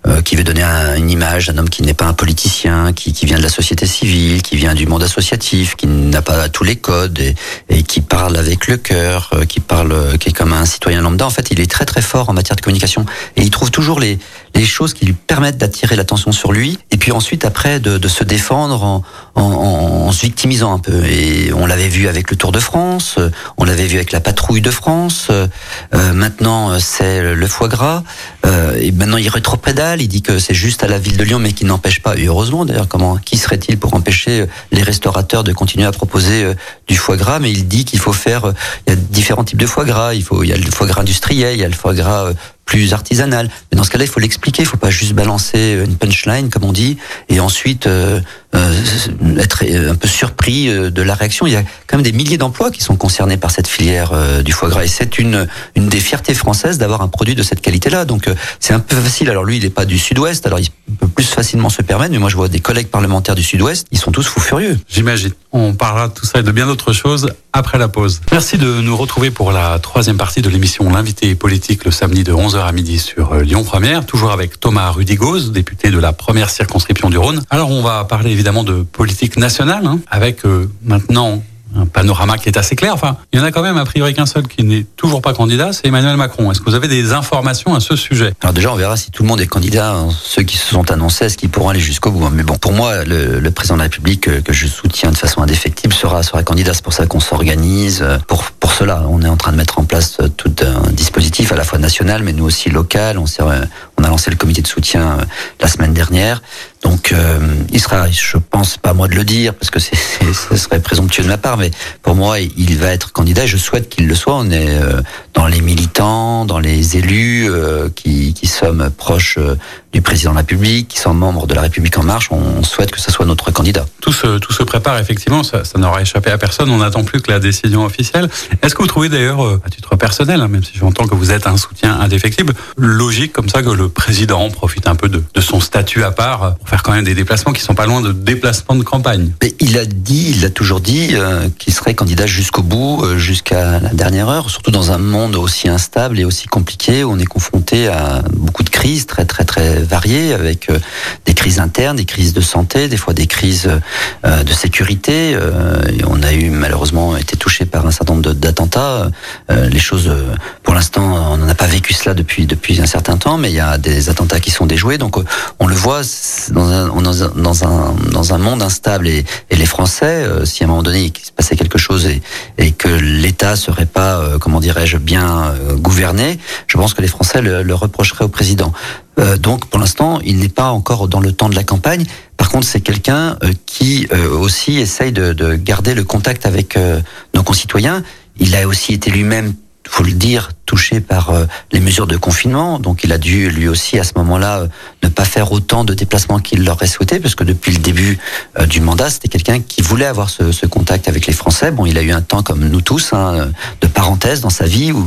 euh, qui veut donner un, une image d'un homme qui n'est pas un politicien, qui, qui, vient de la société civile, qui vient du monde associatif, qui n'a pas tous les codes et, et qui parle avec le cœur, euh, qui parle, qui est comme un citoyen lambda. En fait, il est très très fort en matière de communication et il trouve toujours les, les choses qui lui permettent d'attirer l'attention sur lui et puis ensuite après de, de se défendre en, en, en, se victimisant un peu. Et on l'avait vu avec le Tour de France, on l'avait vu avec la patrouille de France. maintenant, c'est le foie gras. et maintenant, il rétropédale. Il dit que c'est juste à la ville de Lyon, mais qui n'empêche pas. Heureusement, d'ailleurs, comment qui serait-il pour empêcher les restaurateurs de continuer à proposer du foie gras? Mais il dit qu'il faut faire. Il y a différents types de foie gras. Il faut. Il y a le foie gras industriel, il y a le foie gras plus artisanal. Mais dans ce cas-là, il faut l'expliquer. Il faut pas juste balancer une punchline, comme on dit, et ensuite euh, être un peu surpris euh, de la réaction. Il y a quand même des milliers d'emplois qui sont concernés par cette filière du foie gras, et c'est une une des fiertés françaises d'avoir un produit de cette qualité-là. Donc c'est un peu facile. Alors lui, il n'est pas du Sud-Ouest, alors il peut plus facilement se permettre. Mais moi, je vois des collègues parlementaires du Sud-Ouest, ils sont tous fous furieux. J'imagine. On parlera de tout ça et de bien d'autres choses après la pause. Merci de nous retrouver pour la troisième partie de l'émission L'invité politique le samedi de 11h à midi sur euh, Lyon Première, toujours avec Thomas Rudigoz, député de la première circonscription du Rhône. Alors on va parler évidemment de politique nationale, hein, avec euh, maintenant un panorama qui est assez clair. Enfin, il y en a quand même a priori qu'un seul qui n'est toujours pas candidat, c'est Emmanuel Macron. Est-ce que vous avez des informations à ce sujet? Alors déjà, on verra si tout le monde est candidat. Hein. Ceux qui se sont annoncés, est-ce qu'ils pourront aller jusqu'au bout Mais bon, pour moi, le, président de la République euh, que, je soutiens de façon indéfectible sera sera candidat. C'est pour ça qu'on s'organise. Euh, pour on est en train de mettre en place euh, tout un dispositif à la fois national, mais nous aussi local. On, on a lancé le comité de soutien la semaine dernière. Donc, euh, il sera, je pense, pas moi de le dire, parce que ce serait présomptueux de ma part, mais pour moi, il va être candidat et je souhaite qu'il le soit. On est euh, dans les militants, dans les élus euh, qui, qui sommes proches du président de la République, qui sont membres de la République en marche. On souhaite que ce soit notre candidat. Tout se, tout se prépare, effectivement, ça, ça n'aura échappé à personne. On n'attend plus que la décision officielle. Est-ce que vous trouvez d'ailleurs, à titre personnel, hein, même si j'entends que vous êtes un soutien indéfectible, logique comme ça que le président profite un peu de, de son statut à part pour faire quand même des déplacements qui sont pas loin de déplacements de campagne? Mais il a dit, il a toujours dit euh, qu'il serait candidat jusqu'au bout, euh, jusqu'à la dernière heure, surtout dans un monde aussi instable et aussi compliqué où on est confronté à beaucoup de crises très très très variées avec euh, des crises internes, des crises de santé, des fois des crises de sécurité. Et on a eu malheureusement été touché par un certain nombre d'attentats. les choses, pour l'instant, on n'en a pas vécu cela depuis depuis un certain temps, mais il y a des attentats qui sont déjoués. Donc on le voit dans un, dans un, dans un monde instable et, les Français, euh, si à un moment donné il se passait quelque chose et, et que l'État serait pas, euh, comment dirais-je, bien euh, gouverné, je pense que les Français le reprocheraient au président. Donc pour l'instant, il n'est pas encore dans le temps de la campagne. Par contre, c'est quelqu'un qui aussi essaye de, de, garder le contact avec nos concitoyens. Il a aussi été lui-même faut le dire, touché par euh, les mesures de confinement. Donc il a dû lui aussi à ce moment-là euh, ne pas faire autant de déplacements qu'il l'aurait souhaité, parce que depuis le début euh, du mandat, c'était quelqu'un qui voulait avoir ce, ce, contact avec les Français. Bon, il a eu un temps comme nous tous hein, de parenthèse dans sa vie où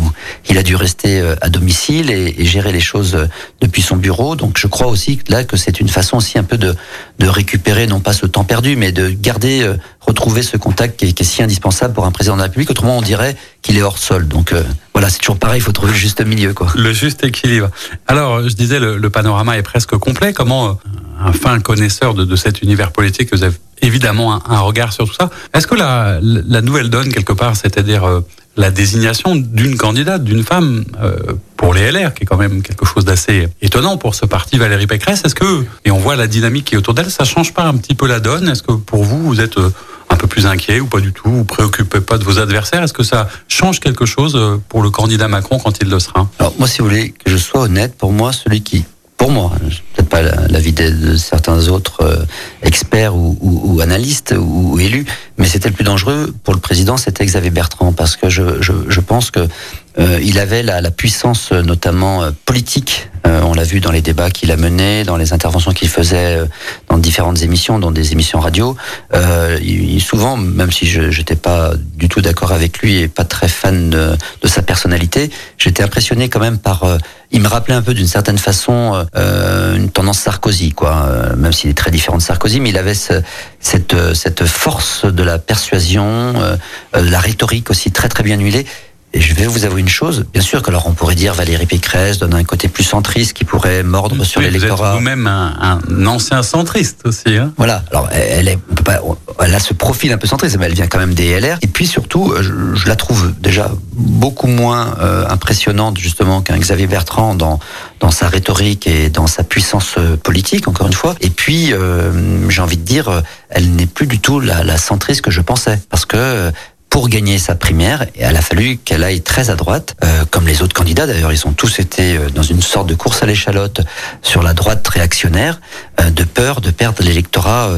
il a dû rester à domicile et, et, gérer les choses depuis son bureau. Donc je crois aussi là que c'est une façon aussi un peu de, de récupérer non pas ce temps perdu, mais de garder, retrouver ce contact qui est, qui est si indispensable pour un président de la République. Autrement, on dirait qu'il est hors sol. Donc voilà, c'est toujours pareil, il faut trouver le juste milieu. Quoi. Le juste équilibre. Alors, je disais, le, panorama est presque complet. Comment euh, un fin connaisseur de, cet univers politique, vous avez évidemment un, regard sur tout ça. Est-ce que la, nouvelle donne, quelque part, c'est-à-dire euh, la désignation d'une candidate, d'une femme euh, pour les LR, qui est quand même quelque chose d'assez étonnant pour ce parti Valérie Pécresse, est-ce que, et on voit la dynamique qui est autour d'elle, ça change pas un petit peu la donne? Est-ce que pour vous, vous êtes euh, un peu plus inquiet ou pas du tout Vous préoccupez pas de vos adversaires? Est-ce que ça change quelque chose euh, pour le candidat Macron quand il le sera? Alors moi, si vous voulez que je sois honnête, pour moi, celui qui pour moi, peut-être pas l'avis de, de, certains autres euh, experts ou, ou, ou, analystes ou, ou, élus, mais c'était le plus dangereux pour le président, c'était Xavier Bertrand, parce que je, je, je pense que euh, il avait la, la puissance, notamment euh, politique. Euh, on l'a vu dans les débats qu'il a menés, dans les interventions qu'il faisait euh, dans différentes émissions, dans des émissions radio. Il, souvent, même si je n'étais pas du tout d'accord avec lui et pas très fan de, de sa personnalité, j'étais impressionné quand même par. il me rappelait un peu d'une certaine façon une tendance Sarkozy, quoi. même s'il est très différent de Sarkozy, mais il avait ce, cette, cette force de la persuasion, la rhétorique aussi très très bien huilée Et je vais vous avouer une chose, bien sûr que alors on pourrait dire Valérie Pécresse donne un côté plus centriste qui pourrait mordre sur l'électorat. Vous-même un, un, ancien centriste aussi. Hein voilà, alors elle, est, on peut pas, elle a ce profil un peu centriste, mais elle vient quand même des LR. Et puis surtout, je, je la trouve déjà beaucoup moins euh, impressionnante justement qu'un Xavier Bertrand dans dans sa rhétorique et dans sa puissance euh, politique, encore une fois. Et puis, euh, j'ai envie de dire, elle n'est plus du tout la, la centriste que je pensais, parce que pour gagner sa primaire, elle a fallu qu'elle aille très à droite, euh, comme les autres candidats d'ailleurs. Ils ont tous été euh, dans une sorte de course à l'échalote sur la droite réactionnaire, euh, de peur de perdre l'électorat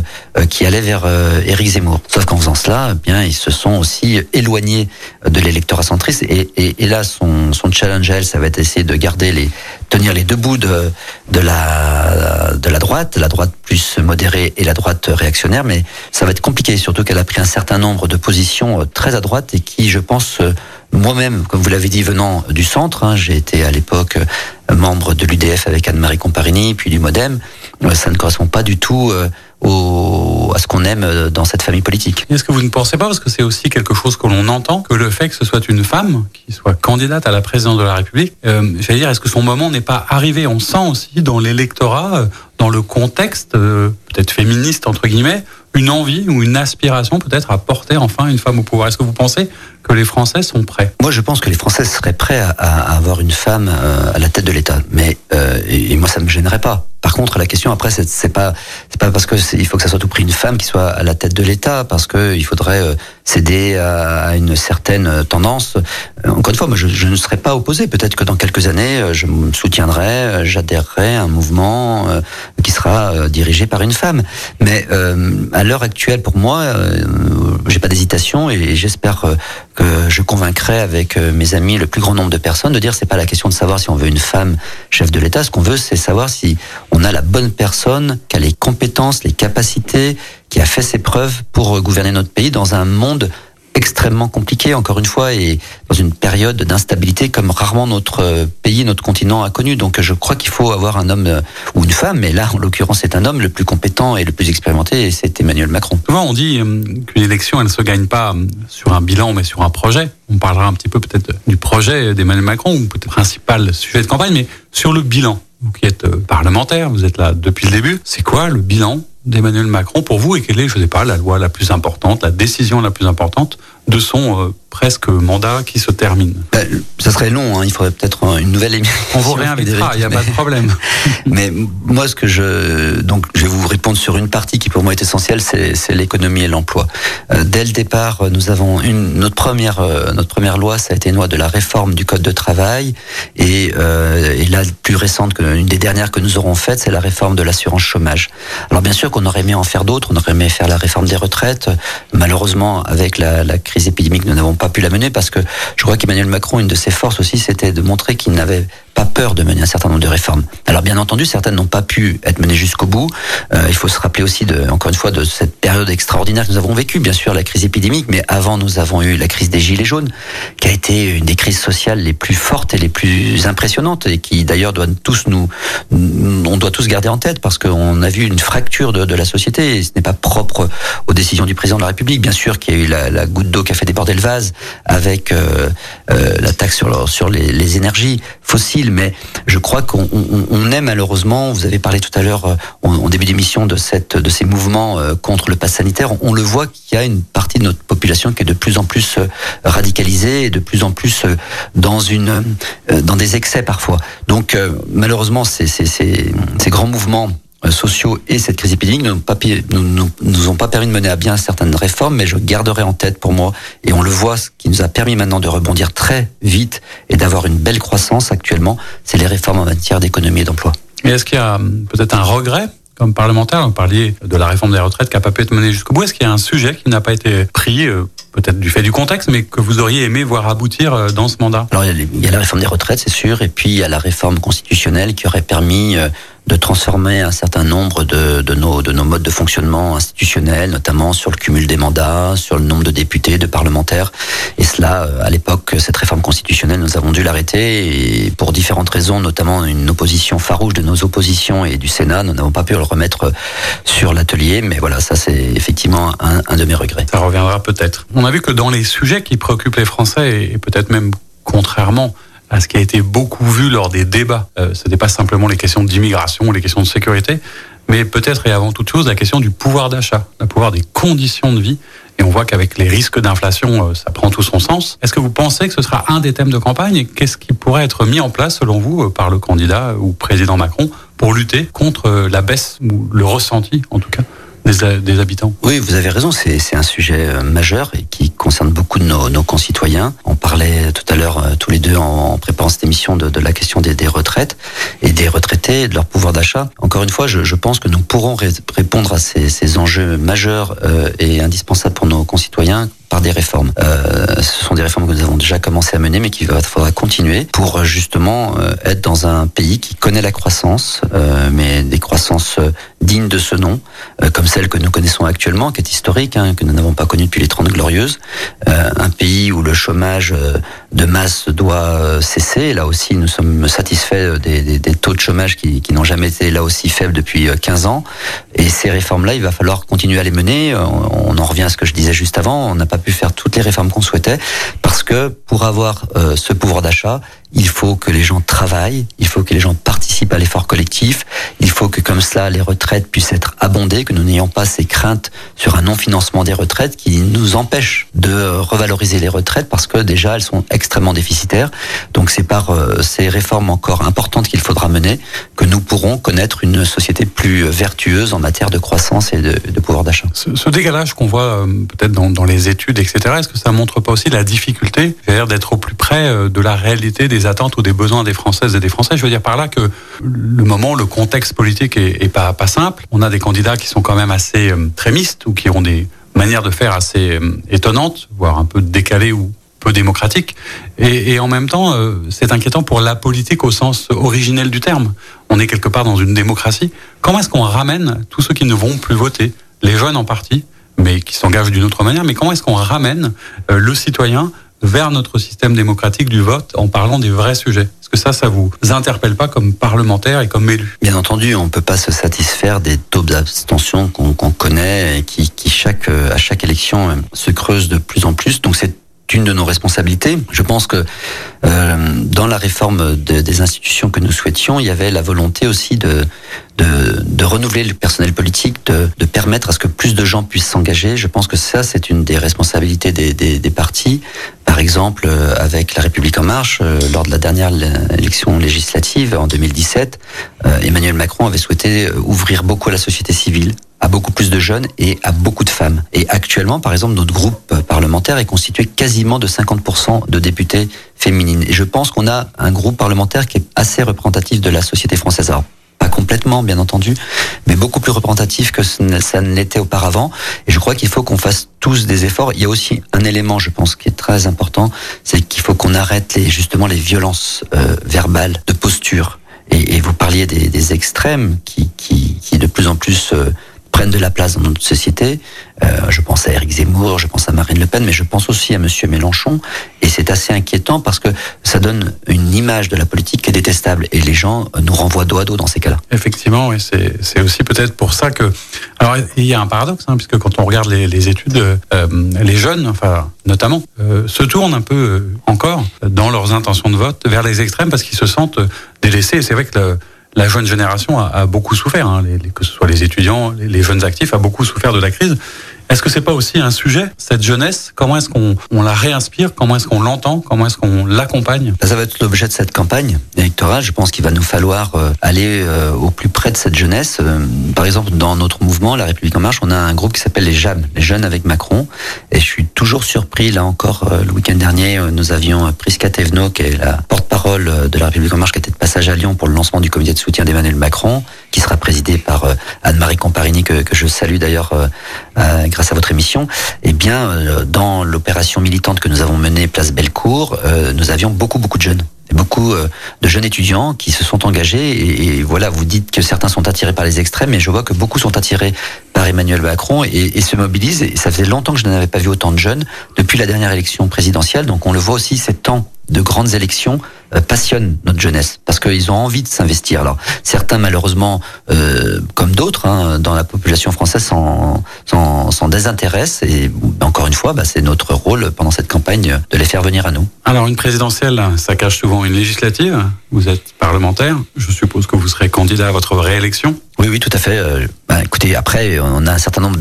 qui allait vers Éric Zemmour. Sauf qu'en faisant cela, eh bien ils se sont aussi éloignés de l'électorat centriste. Et, et, et, là, son, son challenge elle, ça va être essayer de garder les, tenir les deux bouts de, de la de la droite, la droite plus modérée et la droite réactionnaire. Mais ça va être compliqué, surtout qu'elle a pris un certain nombre de positions à droite et qui, je pense, euh, moi-même, comme vous l'avez dit, venant du centre, hein, j'ai été à l'époque euh, membre de l'UDF avec Anne-Marie Comparini, puis du MoDem, euh, ça ne correspond pas du tout à ce qu'on aime dans cette famille politique. Est-ce que vous ne pensez pas, parce que c'est aussi quelque chose que l'on entend, que le fait que ce soit une femme qui soit candidate à la présidence de la République, euh, j'allais dire, est-ce que son moment n'est pas arrivé? On sent aussi dans l'électorat, dans le contexte peut-être féministe entre guillemets, une envie ou une aspiration peut-être à porter enfin une femme au pouvoir. Est-ce que vous pensez que les Français sont prêts Moi, je pense que les Français seraient prêts à, avoir une femme euh, à la tête de l'État, mais euh, et, moi, ça me gênerait pas. Par contre, la question après, c'est pas c'est pas parce que il faut que ça soit tout prix une femme qui soit à la tête de l'État, parce que il faudrait euh, céder à, une certaine tendance. Encore une fois, moi, je, ne serais pas opposé. Peut-être que dans quelques années, je me soutiendrai, j'adhérerai à un mouvement qui sera dirigé par une femme. Mais à l'heure actuelle, pour moi, euh, j'ai pas d'hésitation et j'espère euh, que je convaincrai avec euh, mes amis le plus grand nombre de personnes de dire c'est pas la question de savoir si on veut une femme chef de l'État. Ce qu'on veut, c'est savoir si on a la bonne personne, qui a les compétences, les capacités, qui a fait ses preuves pour gouverner notre pays dans un monde extrêmement compliqué, encore une fois, et dans une période d'instabilité comme rarement notre euh, pays, notre continent a connu. Donc je crois qu'il faut avoir un homme euh, ou une femme, mais là, en l'occurrence, c'est un homme le plus compétent et le plus expérimenté, et c'est Emmanuel Macron. Souvent, on dit euh, qu'une élection, elle ne se gagne pas sur un bilan, mais sur un projet. On parlera un petit peu peut-être du projet d'Emmanuel Macron, ou peut-être principal sujet de campagne, mais sur le bilan. Vous qui êtes parlementaire, vous êtes là depuis le début. C'est quoi le bilan d'Emmanuel Macron pour vous et quelle est, je ne sais pas, la loi la plus importante, la décision la plus importante de son euh, presque mandat qui se termine. Ben, ça serait long, hein. il faudrait peut-être une nouvelle émission. On vous réinvitera, il n'y a pas de problème. mais moi, ce que je. Donc, je vais vous répondre sur une partie qui pour moi est essentielle, c'est l'économie et l'emploi. Euh, dès le départ, nous avons une. Notre première, euh, notre première loi, ça a été une loi de la réforme du Code de travail. Et, euh, et la plus récente, une des dernières que nous aurons faites, c'est la réforme de l'assurance chômage. Alors, bien sûr qu'on aurait aimé en faire d'autres, on aurait aimé faire la réforme des retraites. Malheureusement, avec la, la crise épidémique, nous n'avons pas pu la mener parce que je crois qu'Emmanuel Macron, une de ses forces aussi, c'était de montrer qu'il n'avait pas peur de mener un certain nombre de réformes. Alors bien entendu, certaines n'ont pas pu être menées jusqu'au bout. Euh, il faut se rappeler aussi, de, encore une fois, de cette période extraordinaire que nous avons vécue. Bien sûr, la crise épidémique, mais avant, nous avons eu la crise des gilets jaunes, qui a été une des crises sociales les plus fortes et les plus impressionnantes, et qui d'ailleurs doit tous nous, on doit tous garder en tête parce qu'on a vu une fracture de, de la société. Et ce n'est pas propre aux décisions du président de la République. Bien sûr qu'il y a eu la, la goutte d'eau qui a fait déborder le vase avec euh, euh, la taxe sur, sur les, les énergies fossiles mais je crois qu'on on, est malheureusement, vous avez parlé tout à l'heure euh, en, début d'émission de cette de ces mouvements euh, contre le pass sanitaire, on, le voit qu'il y a une partie de notre population qui est de plus en plus euh, radicalisée et de plus en plus dans une dans des excès parfois. Donc malheureusement ces, grands mouvements sociaux et cette crise épidémique ne nous, nous, ont pas permis de mener à bien certaines réformes, mais je garderai en tête pour moi, et on le voit, ce qui nous a permis maintenant de rebondir très vite et d'avoir une belle croissance actuellement, c'est les réformes en matière d'économie et d'emploi. Mais est-ce qu'il y a hum, peut-être un regret comme parlementaire, vous parliez de la réforme des retraites qui n'a pas pu être menée jusqu'au bout. Est-ce qu'il y a un sujet qui n'a pas été pris, euh, peut-être du fait du contexte, mais que vous auriez aimé voir aboutir euh, dans ce mandat? Alors il y, a la réforme des retraites, c'est sûr, et puis il y a la réforme constitutionnelle qui aurait permis de transformer un certain nombre de, de, nos, de nos modes de fonctionnement institutionnels, notamment sur le cumul des mandats, sur le nombre de députés, de parlementaires. Et cela, à l'époque, cette réforme constitutionnelle, nous avons dû l'arrêter et pour différentes raisons, notamment une opposition farouche de nos oppositions et du Sénat, nous n'avons pas pu le remettre sur l'atelier. Mais voilà, ça c'est effectivement un, un de mes regrets. Ça reviendra peut-être. On a vu que dans les sujets qui préoccupent les Français et peut-être même contrairement à ce qui a été beaucoup vu lors des débats. Euh, ce n'est pas simplement les questions d'immigration les questions de sécurité, mais peut-être et avant toute chose la question du pouvoir d'achat, le pouvoir des conditions de vie. Et on voit qu'avec les risques d'inflation, euh, ça prend tout son sens. Est-ce que vous pensez que ce sera un des thèmes de campagne et qu'est-ce qui pourrait être mis en place, selon vous, euh, par le candidat ou président Macron pour lutter contre la baisse ou le ressenti, en tout cas, Oui, vous avez raison, c'est un sujet euh, majeur et qui concerne beaucoup de nos, nos concitoyens. On parlait tout à l'heure euh, tous les deux en, préparant cette émission de, de la question des, des, retraites et des retraités, de leur pouvoir d'achat. Encore une fois, je, je, pense que nous pourrons répondre à ces, ces enjeux majeurs euh, et indispensables pour nos concitoyens par des réformes. Euh, ce sont des réformes que nous avons déjà commencé à mener, mais qu'il faudra continuer pour justement euh, être dans un pays qui connaît la croissance, euh, mais des croissances dignes de ce nom, euh, comme celle que nous connaissons actuellement, qui est historique, hein, que nous n'avons pas connue depuis les Trente Glorieuses. Euh, un pays où le chômage de masse doit cesser. Là aussi, nous sommes satisfaits des, des, taux de chômage qui, n'ont jamais été là aussi faibles depuis 15 ans. Et ces réformes-là, il va falloir continuer à les mener. On, en revient à ce que je disais juste avant. On n'a pas pu faire toutes les réformes qu'on souhaitait parce que pour avoir euh, ce pouvoir d'achat, il faut que les gens travaillent, il faut que les gens participent à l'effort collectif, il faut que comme cela les retraites puissent être abondées, que nous n'ayons pas ces craintes sur un non-financement des retraites qui nous empêchent de revaloriser les retraites parce que déjà elles sont extrêmement déficitaires. Donc c'est par euh, ces réformes encore importantes qu'il faudra mener que nous pourrons connaître une société plus vertueuse en matière de croissance et de, pouvoir d'achat. Ce, décalage qu'on voit euh, peut-être dans, les études, etc., est-ce que ça montre pas aussi la difficulté d'être au plus près euh, de la réalité des attentes ou des besoins des Françaises et des Français Je veux dire par là que le moment, le contexte politique est, pas, simple. On a des candidats qui sont quand même assez euh, trémistes ou qui ont des manières de faire assez euh, étonnantes, voire un peu décalées ou peu démocratiques. Et, et en même temps, euh, c'est inquiétant pour la politique au sens originel du terme. On est quelque part dans une démocratie. Comment est-ce qu'on ramène tous ceux qui ne vont plus voter, les jeunes en partie, mais qui s'engagent d'une autre manière, mais comment est-ce qu'on ramène euh, le citoyen vers notre système démocratique du vote en parlant des vrais sujets Est-ce que ça, ça vous interpelle pas comme parlementaire et comme élu Bien entendu, on ne peut pas se satisfaire des taux d'abstention qu'on qu connaît et qui, qui chaque, à chaque élection se creusent de plus en plus. Donc c'est une de nos responsabilités. Je pense que euh, dans la réforme de, des institutions que nous souhaitions, il y avait la volonté aussi de, de, de renouveler le personnel politique, de, de, permettre à ce que plus de gens puissent s'engager. Je pense que ça, c'est une des responsabilités des, des, des partis. Par exemple, euh, avec La République en marche, euh, lors de la dernière élection législative en 2017, euh, Emmanuel Macron avait souhaité ouvrir beaucoup à la société civile à beaucoup plus de jeunes et à beaucoup de femmes. Et actuellement, par exemple, notre groupe parlementaire est constitué quasiment de 50% de députés féminines. Et je pense qu'on a un groupe parlementaire qui est assez représentatif de la société française. Alors, pas complètement, bien entendu, mais beaucoup plus représentatif que ça ne l'était auparavant. Et je crois qu'il faut qu'on fasse tous des efforts. Il y a aussi un élément, je pense, qui est très important, c'est qu'il faut qu'on arrête les, justement les violences euh, verbales, de posture. Et, et, vous parliez des, des extrêmes qui, qui, qui, de plus en plus euh, prennent de la place dans notre société. Euh, je pense à Eric Zemmour, je pense à Marine Le Pen, mais je pense aussi à Monsieur Mélenchon. Et c'est assez inquiétant parce que ça donne une image de la politique qui est détestable. Et les gens nous renvoient dos à dos dans ces cas-là. Effectivement, oui, c'est aussi peut-être pour ça que... Alors, il y a un paradoxe, hein, puisque quand on regarde les, les études, euh, les jeunes, enfin, notamment, euh, se tournent un peu euh, encore dans leurs intentions de vote vers les extrêmes parce qu'ils se sentent délaissés. Et c'est vrai que... Le, la jeune génération a, beaucoup souffert, hein, que ce soit les étudiants, les, jeunes actifs, a beaucoup souffert de la crise. Est-ce que c'est pas aussi un sujet, cette jeunesse? Comment est-ce qu'on on la réinspire? Comment est-ce qu'on l'entend? Comment est-ce qu'on l'accompagne? Ça va être l'objet de cette campagne électorale. Je pense qu'il va nous falloir euh, aller euh, au plus près de cette jeunesse. Euh, par exemple, dans notre mouvement, La République en marche, on a un groupe qui s'appelle les JAM, les Jeunes avec Macron. Et je suis toujours surpris, là encore, le week-end dernier, nous avions Prisca Thévenot, qui est la porte-parole de La République en marche, qui était de passage à Lyon pour le lancement du comité de soutien d'Emmanuel Macron, qui sera présidé par Anne-Marie Comparini, que, que, je salue d'ailleurs grâce à votre émission, eh bien, dans l'opération militante que nous avons menée Place Bellecour, euh, nous avions beaucoup, beaucoup de jeunes. beaucoup de jeunes étudiants qui se sont engagés. Et, voilà, vous dites que certains sont attirés par les extrêmes, mais je vois que beaucoup sont attirés par Emmanuel Macron et, et se mobilisent. Et ça faisait longtemps que je n'avais pas vu autant de jeunes depuis la dernière élection présidentielle. Donc on le voit aussi, ces temps de grandes élections euh, passionnent notre jeunesse parce qu'ils ont envie de s'investir. Alors certains malheureusement, euh, comme d'autres hein, dans la population française, s'en, désintéressent et encore une fois, bah, c'est notre rôle pendant cette campagne de les faire venir à nous. Alors une présidentielle, ça cache souvent une législative. Vous êtes parlementaire, je suppose que vous serez candidat à votre réélection. Oui, oui, tout à fait. Euh, bah, écoutez, après, on a un certain nombre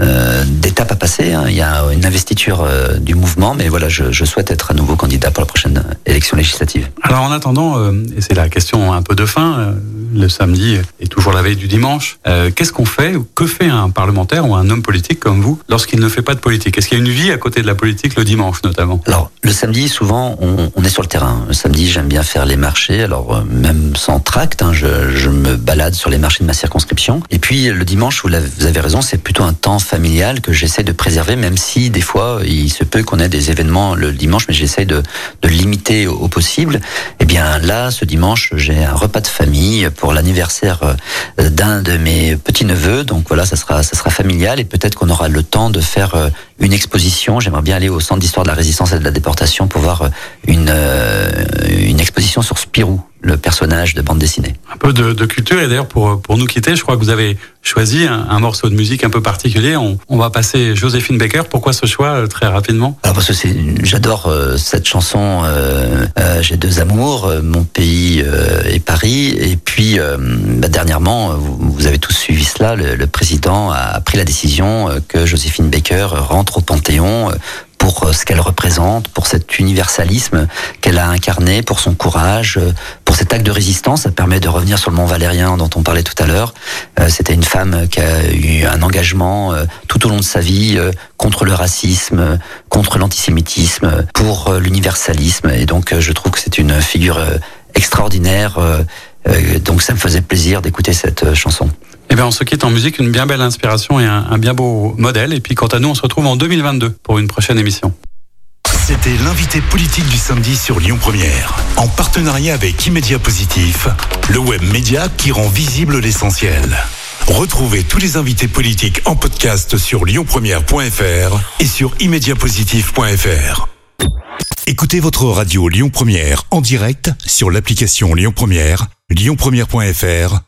euh, d'étapes à passer. Hein. Il y a une investiture euh, du mouvement, mais voilà, je, je, souhaite être à nouveau candidat pour la prochaine élection législative. Alors, en attendant, et c'est la question un peu de fin, le samedi est toujours la veille du dimanche. qu'est-ce qu'on fait ou que fait un parlementaire ou un homme politique comme vous lorsqu'il ne fait pas de politique? Est-ce qu'il y a une vie à côté de la politique le dimanche, notamment? Alors, le samedi, souvent, on, on, est sur le terrain. Le samedi, j'aime bien faire les marchés. Alors, même sans tract, hein, je, je me balade sur les marchés de ma circonscription. Et puis le dimanche, vous avez raison, c'est plutôt un temps familial que j'essaie de préserver, même si des fois il se peut qu'on ait des événements le dimanche, mais j'essaie de, de limiter au, possible. Eh bien là, ce dimanche, j'ai un repas de famille pour l'anniversaire euh, d'un de mes petits neveux. Donc voilà, ça sera ça sera familial et peut-être qu'on aura le temps de faire euh, une exposition. J'aimerais bien aller au Centre d'histoire de la résistance et de la déportation pour voir euh, une une exposition sur Spirou le personnage de bande dessinée. Un peu de, de culture et d'ailleurs pour pour nous quitter, je crois que vous avez choisi un, morceau de musique un peu particulier. On, on, va passer Joséphine Baker. Pourquoi ce choix euh, très rapidement? Alors parce que c'est, j'adore euh, cette chanson. Euh, euh, J'ai deux amours, mon pays et Paris. Et puis bah, dernièrement, vous, vous, avez tous suivi cela. Le, le président a pris la décision que Joséphine Baker rentre au Panthéon pour euh, ce qu'elle représente, pour cet universalisme qu'elle a incarné, pour son courage, euh, pour cet acte de résistance. Ça permet de revenir sur le Mont Valérien dont on parlait tout à l'heure. Euh, c'était une femme qui a eu un engagement tout au long de sa vie contre le racisme, contre l'antisémitisme, pour l'universalisme. Et donc je trouve que c'est une figure extraordinaire. Donc ça me faisait plaisir d'écouter cette chanson. Eh bien, on se quitte en musique, une bien belle inspiration et un, bien beau modèle. Et puis, quant à nous, on se retrouve en 2022 pour une prochaine émission. C'était l'invité politique du samedi sur Lyon Première, en partenariat avec Immédia Positif, le web média qui rend visible l'essentiel. Retrouvez tous les invités politiques en podcast sur lyonpremière.fr et sur immédiapositif.fr. Écoutez votre radio Lyon Première en direct sur l'application Lyon Première, lyonpremière.fr